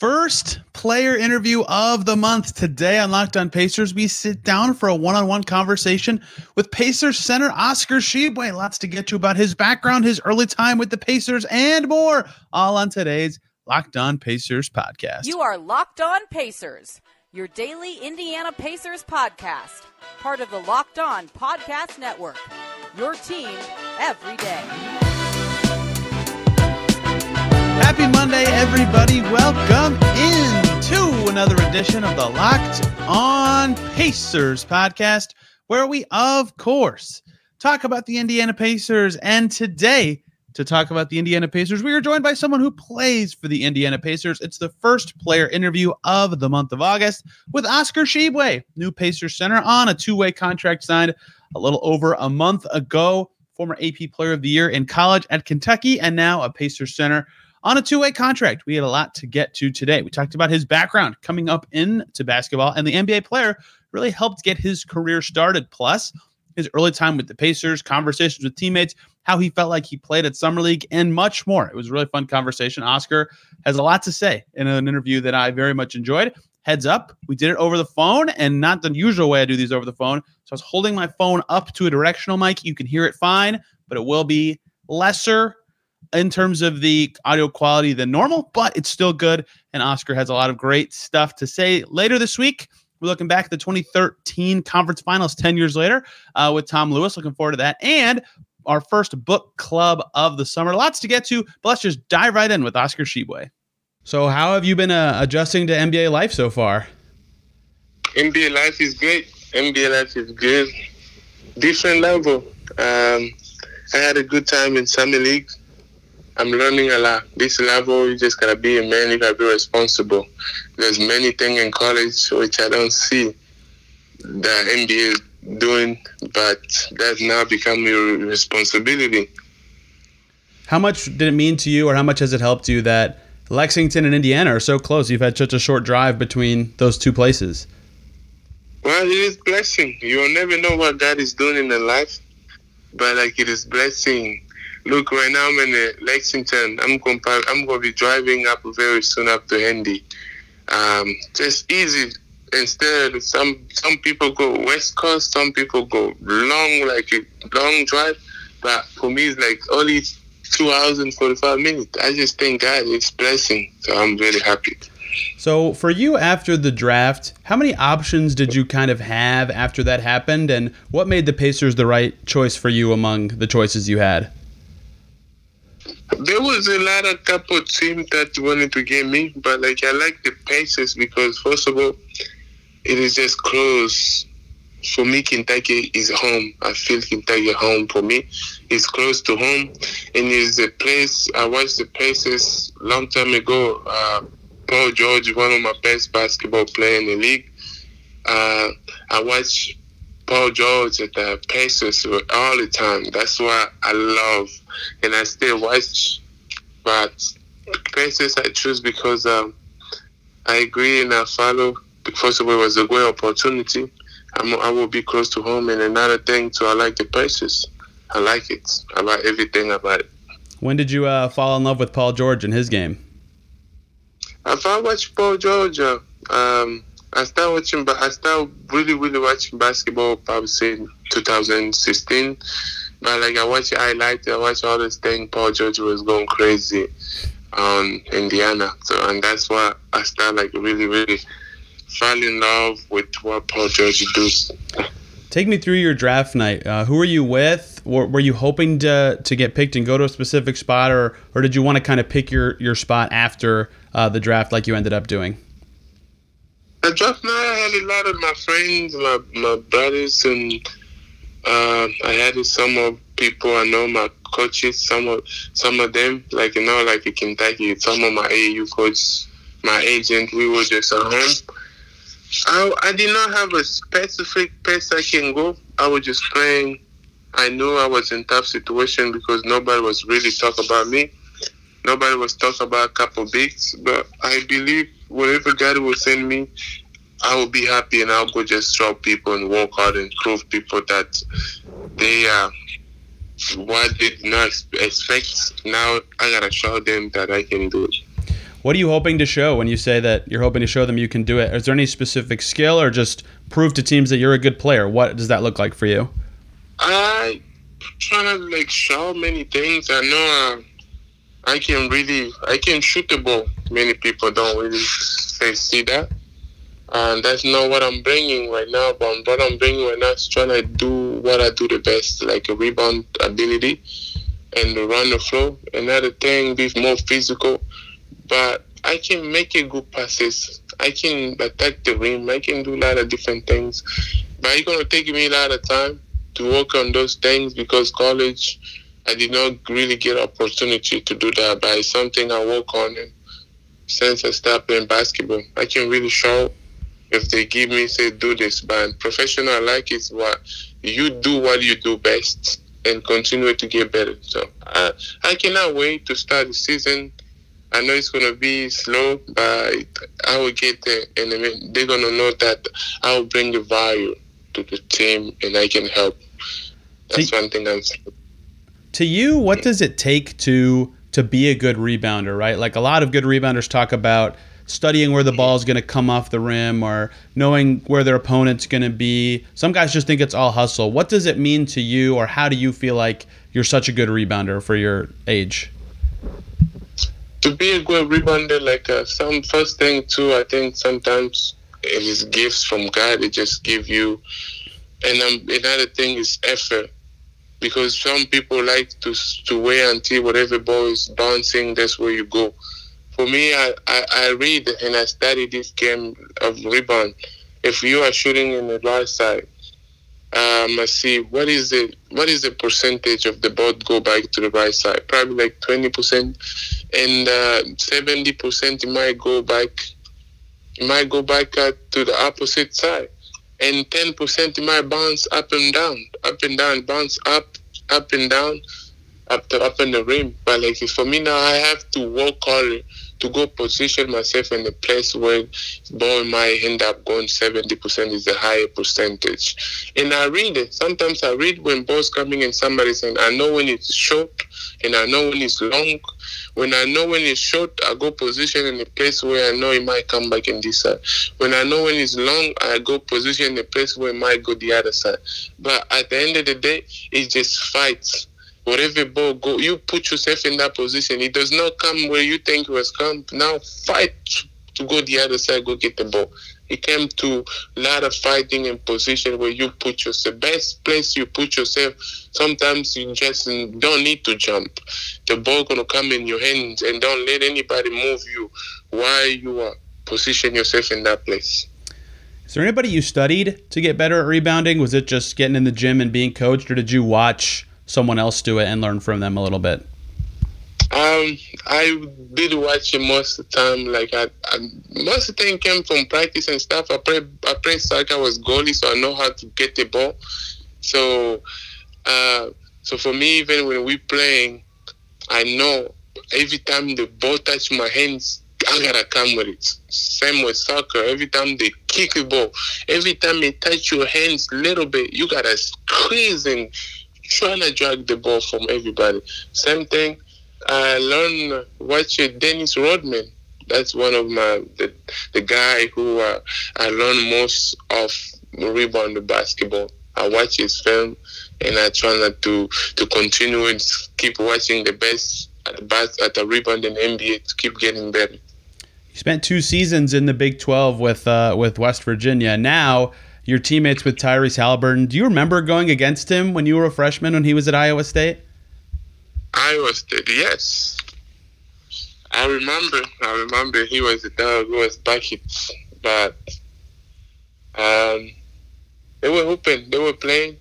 First player interview of the month today on Locked On Pacers. We sit down for a one-on-one conversation with Pacers center Oscar Tshiebwe. Lots to get to about his background, his early time with the Pacers, and more. All on today's Locked On Pacers podcast. You are Locked On Pacers, your daily Indiana Pacers podcast, part of the Locked On Podcast Network. Your team every day. Happy Monday, everybody. Welcome into another edition of the Locked On Pacers podcast, where we, of course, talk about the Indiana Pacers. And today, to talk about the Indiana Pacers, we are joined by someone who plays for the Indiana Pacers. It's the first player interview of the month of August with Oscar Tshiebwe, new Pacers center, on a two way contract signed a little over a month ago. Former AP Player of the Year in college at Kentucky, and now a Pacers center on a two way contract. We had a lot to get to today. We talked about his background coming up into basketball, and the NBA player really helped get his career started. Plus, his early time with the Pacers, conversations with teammates, how he felt like he played at Summer League, and much more. It was a really fun conversation. Oscar has a lot to say in an interview that I very much enjoyed. Heads up, we did it over the phone and not the usual way I do these over the phone. So I was holding my phone up to a directional mic. You can hear it fine, but it will be lesser in terms of the audio quality than normal, but it's still good. And Oscar has a lot of great stuff to say later this week. We're looking back at the 2013 conference finals 10 years later uh, with Tom Lewis. Looking forward to that. And our first book club of the summer. Lots to get to, but let's just dive right in with Oscar Tshiebwe. So, how have you been uh, adjusting to NBA life so far? NBA life is great. NBA life is good. Different level. Um, I had a good time in summer league. I'm learning a lot. This level, you just gotta be a man. You gotta be responsible. There's many things in college which I don't see the NBA doing, but that now become your responsibility. How much did it mean to you, or how much has it helped you that Lexington and Indiana are so close? You've had such a short drive between those two places. Well, it is blessing. You'll never know what God is doing in the life, but like it is blessing Look, right now I'm in uh, Lexington. I'm going. I'm to be driving up very soon up to Indy. Um, just easy. Instead, some some people go west coast. Some people go long, like a long drive. But for me, it's like only two hours and forty five minutes. I just thank God it's blessing. So I'm really happy. So for you after the draft, how many options did you kind of have after that happened, and what made the Pacers the right choice for you among the choices you had? There was a lot of couple teams that wanted to get me, but like I like the Pacers because first of all, it is just close. For me, Kentucky is home. I feel Kentucky home for me. It's close to home, and it's a place I watched the Pacers long time ago. Uh, Paul George, one of my best basketball players in the league. Uh, I watched Paul George at the Pacers all the time. That's why I love, and I still watch. But Pacers I choose because um, I agree and I follow. First of all, it was a great opportunity. I'm, I will be close to home, and another thing too, I like the Pacers. I like it. I like everything about it. When did you uh, fall in love with Paul George and his game? If I watched Paul George, uh, um, I started watching, but I started really, really watching basketball. Probably say 2016. But like I watch highlights, I watch all this thing. Paul George was going crazy on Indiana. So and that's why I started like really, really fall in love with what Paul George does. Take me through your draft night. Uh, who were you with? Were, were, you hoping to to get picked and go to a specific spot, or or did you want to kind of pick your your spot after uh, the draft, like you ended up doing? I draft I had a lot of my friends, my my brothers, and uh, I had some of people I know, my coaches, some of some of them, like you know, like in Kentucky, some of my AU coaches, my agent, we were just at home. I, I did not have a specific place I can go. I was just playing. I knew I was in tough situation because nobody was really talking about me. Nobody was talking about a couple bigs, but I believe whatever God will send me, I will be happy and I'll go just show people and work hard and prove people that they are what they did not expect. Now I gotta show them that I can do it. What are you hoping to show when you say that you're hoping to show them you can do it? Is there any specific skill or just prove to teams that you're a good player? What does that look like for you? I trying to like show many things. I know uh, I can really I can shoot the ball. Many people don't really see that. And that's not what I'm bringing right now. But what I'm bringing right now is trying to do what I do the best, like a rebound ability and run the flow. Another thing, be more physical. But I can make a good passes. I can attack the rim. I can do a lot of different things. But it's gonna take me a lot of time to work on those things because college, I did not really get opportunity to do that. But it's something I work on. And since I started playing basketball, I can really show if they give me say do this. But professional, I like is what you do what you do best and continue to get better. So I, I cannot wait to start the season. I know it's gonna be slow, but I will get there, and they're gonna know that I will bring the value to the team, and I can help. That's one thing I'm saying. To you, what does it take to to be a good rebounder? Right, like a lot of good rebounders talk about studying where the ball is going to come off the rim or knowing where their opponent's going to be. Some guys just think it's all hustle. What does it mean to you, or how do you feel like you're such a good rebounder for your age? To be a good rebounder, like uh, some first thing too, I think sometimes it is gifts from God. They just give you, and um, another thing is effort because some people like to to wait until whatever ball is bouncing, that's where you go for me, I, I, I, read and I study this game of rebound. If you are shooting in the right side, um, I see what is the what is the percentage of the ball go back to the right side? Probably like twenty percent, and uh, seventy uh, percent might go back. Might go back uh, to the opposite side, and ten percent might bounce up and down, up and down, bounce up, up and down, up to up in the rim. But like for me now, I have to work harder to go position myself in a place where ball might end up going 70% is a higher percentage. And I read it. Sometimes I read when ball's coming and somebody's saying, I know when it's short and I know when it's long. When I know when it's short, I go position in a place where I know it might come back in this side. When I know when it's long, I go position in a place where it might go the other side. But at the end of the day, it's just fights whatever ball go, you put yourself in that position. It does not come where you think it was come. Now fight to go the other side, go get the ball. It came to a lot of fighting and position where you put yourself. Best place you put yourself. Sometimes you just don't need to jump. The ball gonna come in your hands, and don't let anybody move you while you are position yourself in that place. Is there anybody you studied to get better at rebounding? Was it just getting in the gym and being coached, or did you watch someone else do it and learn from them a little bit? Um, I did watch it most of the time. Like I, I most of the came from practice and stuff. I play, I soccer. I was goalie, so I know how to get the ball. So, uh, so for me, even when we playing, I know every time the ball touch my hands, I gotta come with it. Same with soccer. Every time they kick the ball, every time they touch your hands little bit, you gotta squeeze and trying to drag the ball from everybody. Same thing. I learned watching Dennis Rodman. That's one of my the, the guy who uh, I learned most of rebound basketball. I watch his film and I try not to to continue and keep watching the best at the best at the rebound in NBA to keep getting better. You spent two seasons in the Big Twelve with uh, with West Virginia. Now your teammates with Tyrese Halliburton. Do you remember going against him when you were a freshman when he was at Iowa State? Iowa State, yes. I remember. I remember he was a dog who was buckets, but um, they were hoping, they were playing,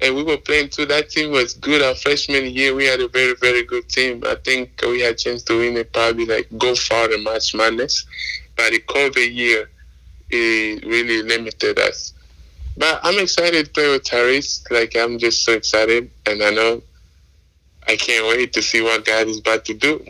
and we were playing too. That team was good. Our freshman year, we had a very, very good team. I think we had a chance to win it, probably like go far in March Madness. But the COVID year, it really limited us. But I'm excited to play with Tyrese. Like I'm just so excited, and I know I can't wait to see what God is about to do.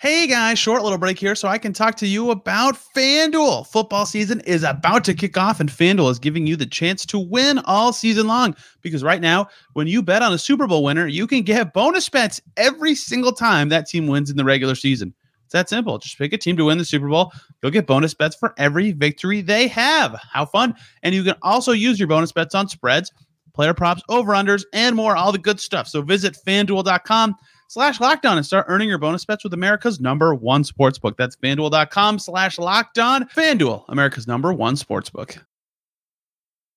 Hey guys, short little break here so I can talk to you about FanDuel. Football season is about to kick off, and FanDuel is giving you the chance to win all season long. Because right now, when you bet on a Super Bowl winner, you can get bonus bets every single time that team wins in the regular season. It's that simple. Just pick a team to win the Super Bowl. You'll get bonus bets for every victory they have. How fun. And you can also use your bonus bets on spreads, player props, over-unders, and more, all the good stuff. So visit fanduel.com slash lockdown and start earning your bonus bets with America's number one sportsbook. That's fanduel.com slash lockdown. Fanduel, America's number one sportsbook.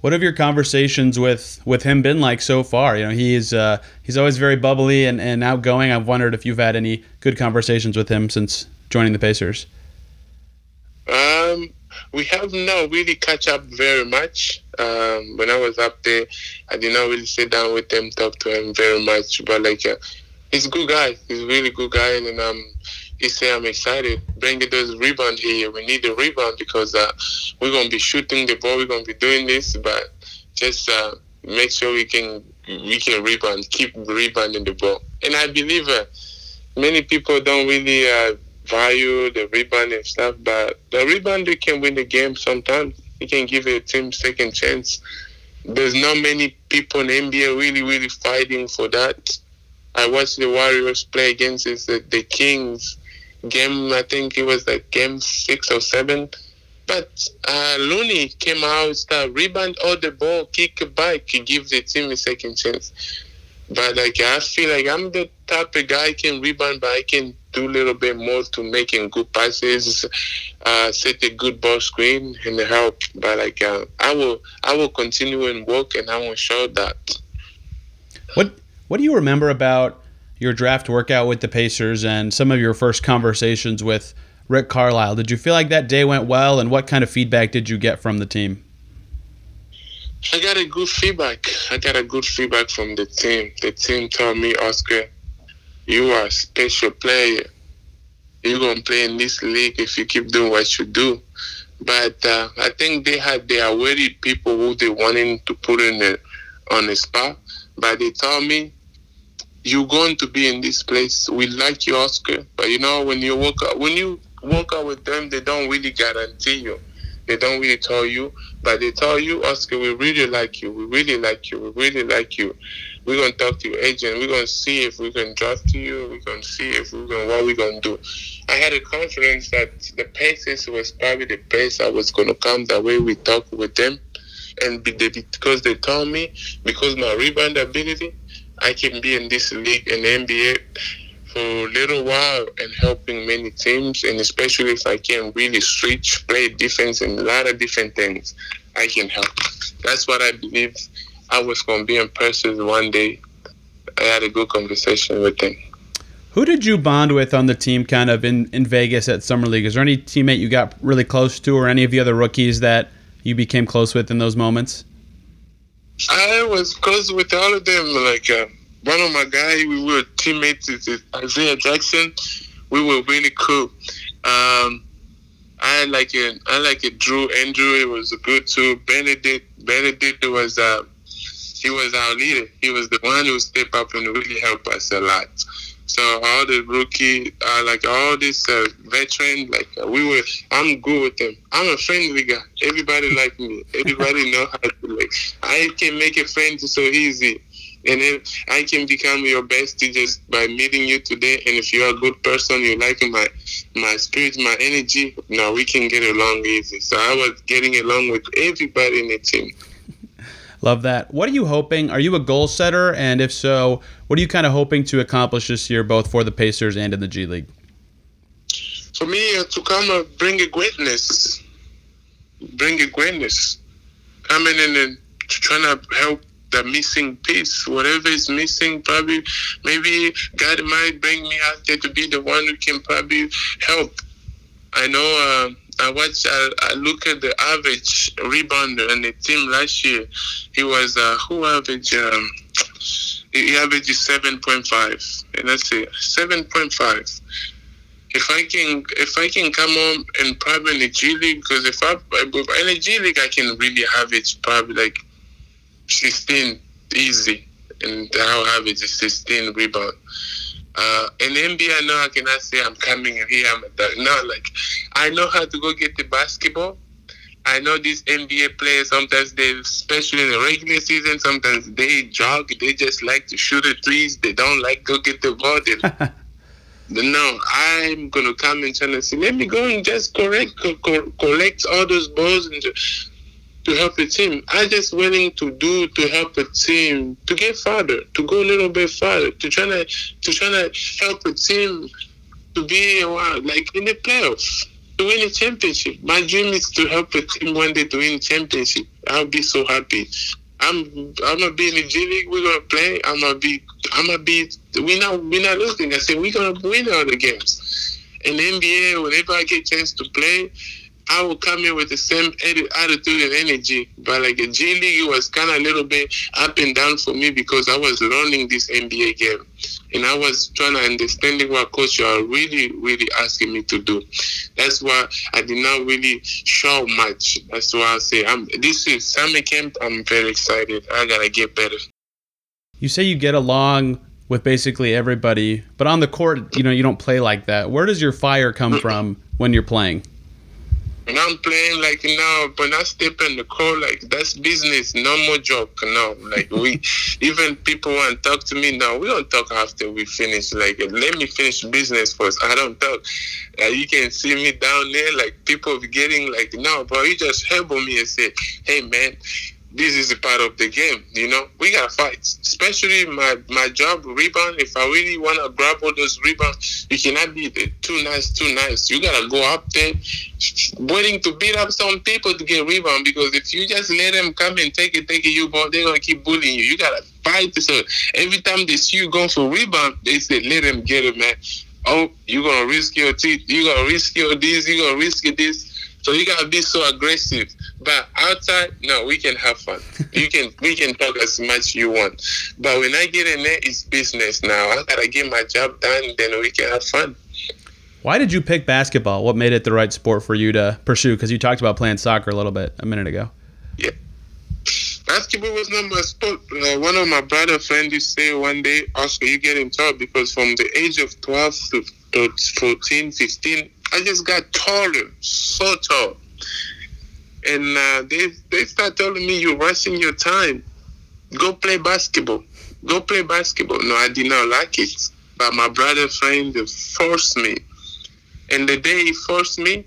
What have your conversations with with him been like so far? You know, he's uh, he's always very bubbly and, and outgoing. I've wondered if you've had any good conversations with him since joining the Pacers. Um, we have not really catch up very much. Um, when I was up there, I did not really sit down with him, talk to him very much. But like, uh, he's a good guy. He's a really good guy, and um, he said, "I'm excited. Bring those rebound here. We need the rebound because uh, we're gonna be shooting the ball. We're gonna be doing this, but just uh, make sure we can we can rebound, keep rebounding the ball." And I believe uh, many people don't really uh, value the rebound and stuff, but the rebounder can win the game sometimes. He can give a team second chance. There's not many people in NBA really, really fighting for that. I watched the Warriors play against the Kings game. I think it was like game six or seven. But uh, Looney came out, start rebound all the ball, kick back, give the team a second chance. But like I feel like I'm the type of guy can rebound, but I can do a little bit more to making good passes, uh, set a good ball screen and help. But like uh, I will, I will continue and work, and I will show that. What What do you remember about your draft workout with the Pacers and some of your first conversations with Rick Carlisle? Did you feel like that day went well, and what kind of feedback did you get from the team? I got a good feedback. I got a good feedback from the team. The team told me, Oscar, you are a special player. You're gonna play in this league if you keep doing what you do. But uh, I think they had they worried people who they wanted to put in the, on the spot. But they told me, you're going to be in this place. We like you, Oscar. But you know, when you work out, when you work out with them, they don't really guarantee you. They don't really tell you, but they tell you, Oscar, we really like you. We really like you. We really like you. We're gonna talk to your agent. We're gonna see if we can draft you. We're gonna see if we're gonna what we're gonna do. I had a confidence that the Pacers was probably the place I was gonna come. That way we talk with them, and because they told me because my rebound ability, I can be in this league in NBA for a little while and helping many teams, and especially if I can really switch, play defense, and a lot of different things, I can help. That's what I believe. I was going to be in person one day. I had a good conversation with them. Who did you bond with on the team, kind of in, in Vegas at Summer League? Is there any teammate you got really close to, or any of the other rookies that you became close with in those moments? I was close with all of them. Like, uh, one of my guys, we were teammates, is Isaiah Jackson. We were really cool. Um, I like it. I like it. Drew Andrew, it was good too. Bennedict, Bennedict was uh, he was our leader. He was the one who stepped up and really helped us a lot. So all the rookie, uh, like all this uh, veteran, like uh, we were, I'm good with them. I'm a friendly guy. Everybody like me. Everybody know how to like. I can make a friend so easy and then I can become your bestie just by meeting you today. And if you're a good person, you like my my spirit, my energy, now we can get along easy. So I was getting along with everybody in the team. Love that. What are you hoping? Are you a goal setter? And if so, what are you kind of hoping to accomplish this year, both for the Pacers and in the G League? For me, uh, to come uh, bring a greatness, bring a greatness, coming in and trying to help the missing piece, whatever is missing, probably maybe God might bring me out there to be the one who can probably help. I know. Uh, I watch. I, I, look at the average rebounder and the team last year. He was uh, who averaged. Um, he point five, and that's it. Seven point five. If I can, if I can come on and probably in the G League, because if I in the G League, I can really have it probably like 16 easy, and I'll have it 16 rebound. Uh, in NBA, know I cannot say I'm coming in here. I'm that. No, like I know how to go get the basketball. I know these NBA players sometimes they, especially in the regular season, sometimes they jog. They just like to shoot the threes. They don't like go get the ball. They, no, I'm gonna come in China and say, let me go and just correct, co- co- collect all those balls and ju- to help the team. I just willing to do to help a team to get farther, to go a little bit farther, to try to to try to help a team to be like in the playoffs, to win a championship. My dream is to help a team one day to win championship. I'll be so happy. I'm I'm gonna be in the G League. We're gonna play. I'm gonna be I'm gonna be. We're not we're not losing. I said we're gonna win all the games. In the NBA, whenever I get a chance to play, I will come in with the same attitude and energy. But like the G League, it was kind of a little bit up and down for me because I was learning this NBA game, and I was trying to understanding what coach are really really asking me to do. That's why I did not really show much. That's why I say I'm. This is summer camp. I'm very excited. I gotta get better. You say you get along with basically everybody, but on the court, you know, you don't play like that. Where does your fire come from when you're playing? When I'm playing like now, when I step in the call, like that's business, no more joke. No, like we, even people want to talk to me now. We don't talk after we finish. Like let me finish business first. I don't talk. Like you can see me down there, like people getting like no, bro. You just elbow me and say, hey man, this is a part of the game. You know, we gotta fight. Especially my my job rebound. If I really wanna grab all those rebounds, you cannot be too nice, too nice. You gotta go up there, waiting to beat up some people to get rebound. Because if you just let them come and take it, take it, you ball, they're gonna keep bullying you. You gotta fight. So every time they see you going for rebound, they say, let them get it, man. Oh, you gonna risk your teeth. You gonna risk your this. You gonna risk this. So you gotta be so aggressive. But outside, no, we can have fun. You can we can talk as much you want. But when I get in there, it's business now. I gotta get my job done, then we can have fun. Why did you pick basketball? What made it the right sport for you to pursue? Because you talked about playing soccer a little bit a minute ago. Yeah. Basketball was not my sport. Uh, one of my brother friends used to say one day, Oscar, you get in trouble because from the age of 12 to, to 14, 15, I just got taller, so tall. And uh, they, they start telling me, you're wasting your time. Go play basketball. Go play basketball. No, I did not like it. But my brother friend forced me. And the day he forced me,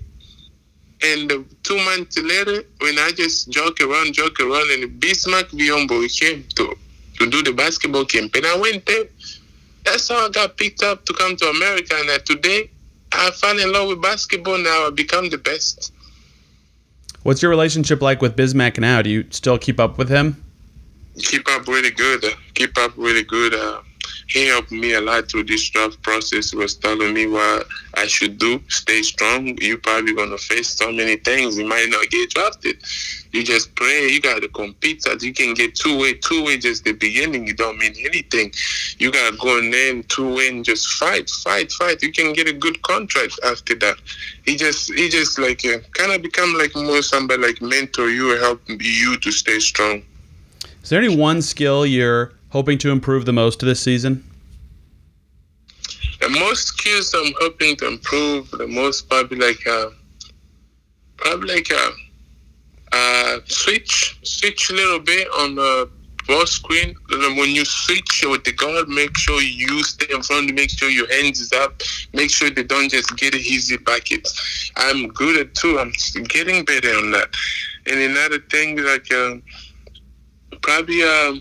and two months later, when I just joke around, joke around, and Bismack Biyombo came to, to do the basketball camp, and I went there. That's how I got picked up to come to America. And uh, today, I fell in love with basketball. Now I become the best. What's your relationship like with Bismack now? Do you still keep up with him? Keep up really good. Keep up really good. Uh, he helped me a lot through this draft process. He was telling me what I should do. Stay strong. You're probably gonna face so many things. You might not get drafted. You just pray. You gotta compete that you can get two way. Two way just the beginning. You don't mean anything. You gotta go in there two way and just fight, fight, fight. You can get a good contract after that. He just he just like uh, kind of become like more somebody like mentor you, help you to stay strong. Is there any one skill you're hoping to improve the most this season? The most skills I'm hoping to improve, the most probably like uh, probably like uh, uh, switch switch a little bit on the ball screen. When you switch with the guard, make sure you stay in front. Make sure your hands is up. Make sure they don't just get easy bucket. I'm good at too. I'm getting better on that. And another thing like uh, probably uh,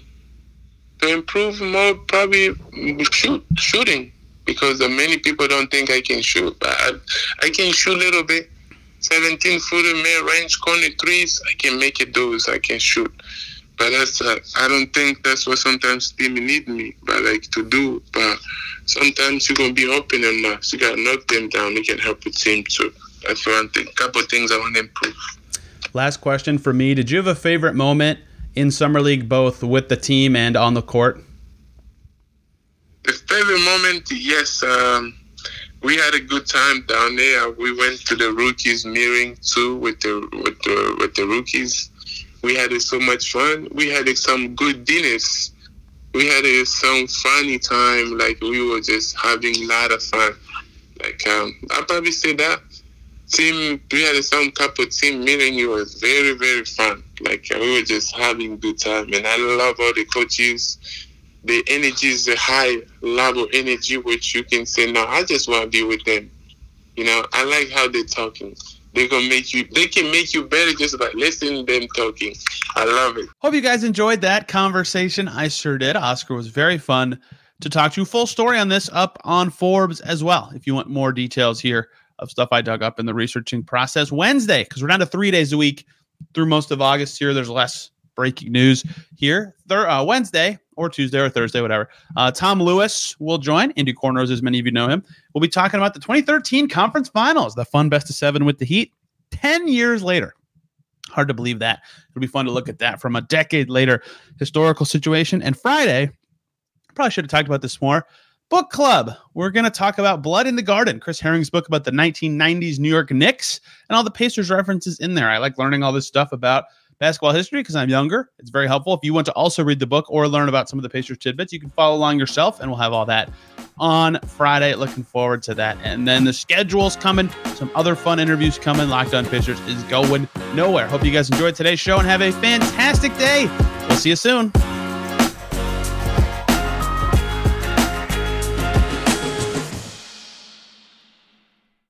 to improve more, probably shoot shooting because many people don't think I can shoot. But I, I can shoot a little bit. 17 footer mid range corner threes, I can make it those. I can shoot. But that's uh, I don't think that's what sometimes team need me, but like to do. But sometimes you're gonna be open enough. So you gotta knock them down. It can help the team too. That's one thing. Couple things I want to improve. Last question for me. Did you have a favorite moment in Summer League, both with the team and on the court? The favorite moment, yes. Um, we had a good time down there. We went to the rookies meeting too with the with the with the rookies. We had so much fun. We had some good dinners. We had some funny time. Like we were just having a lot of fun. Like um, I probably say that team. We had some couple team meeting. It was very very fun. Like we were just having good time, and I love all the coaches the energy is a high level energy, which you can say, no, I just want to be with them. You know, I like how they're talking. They gonna make you. They can make you better just by listening them talking. I love it. Hope you guys enjoyed that conversation. I sure did. Oscar was very fun to talk to. Full story on this up on Forbes as well. If you want more details here of stuff I dug up in the researching process Wednesday, because we're down to three days a week through most of August here. There's less breaking news here. Thir- uh, Wednesday or Tuesday or Thursday, whatever. Uh, Tom Lewis will join. Indy Cornrows, as many of you know him. We'll be talking about the 2013 conference finals, the fun best of seven with the Heat 10 years later. Hard to believe that. It'll be fun to look at that from a decade later historical situation. And Friday, probably should have talked about this more. Book club. We're going to talk about Blood in the Garden, Chris Herring's book about the 1990s New York Knicks and all the Pacers references in there. I like learning all this stuff about basketball history because I'm younger. It's very helpful. If you want to also read the book or learn about some of the Pacers tidbits, you can follow along yourself, and we'll have all that on Friday. Looking forward to that. And then the schedule's coming, some other fun interviews coming. Locked on Pacers is going nowhere. Hope you guys enjoyed today's show and have a fantastic day. We'll see you soon.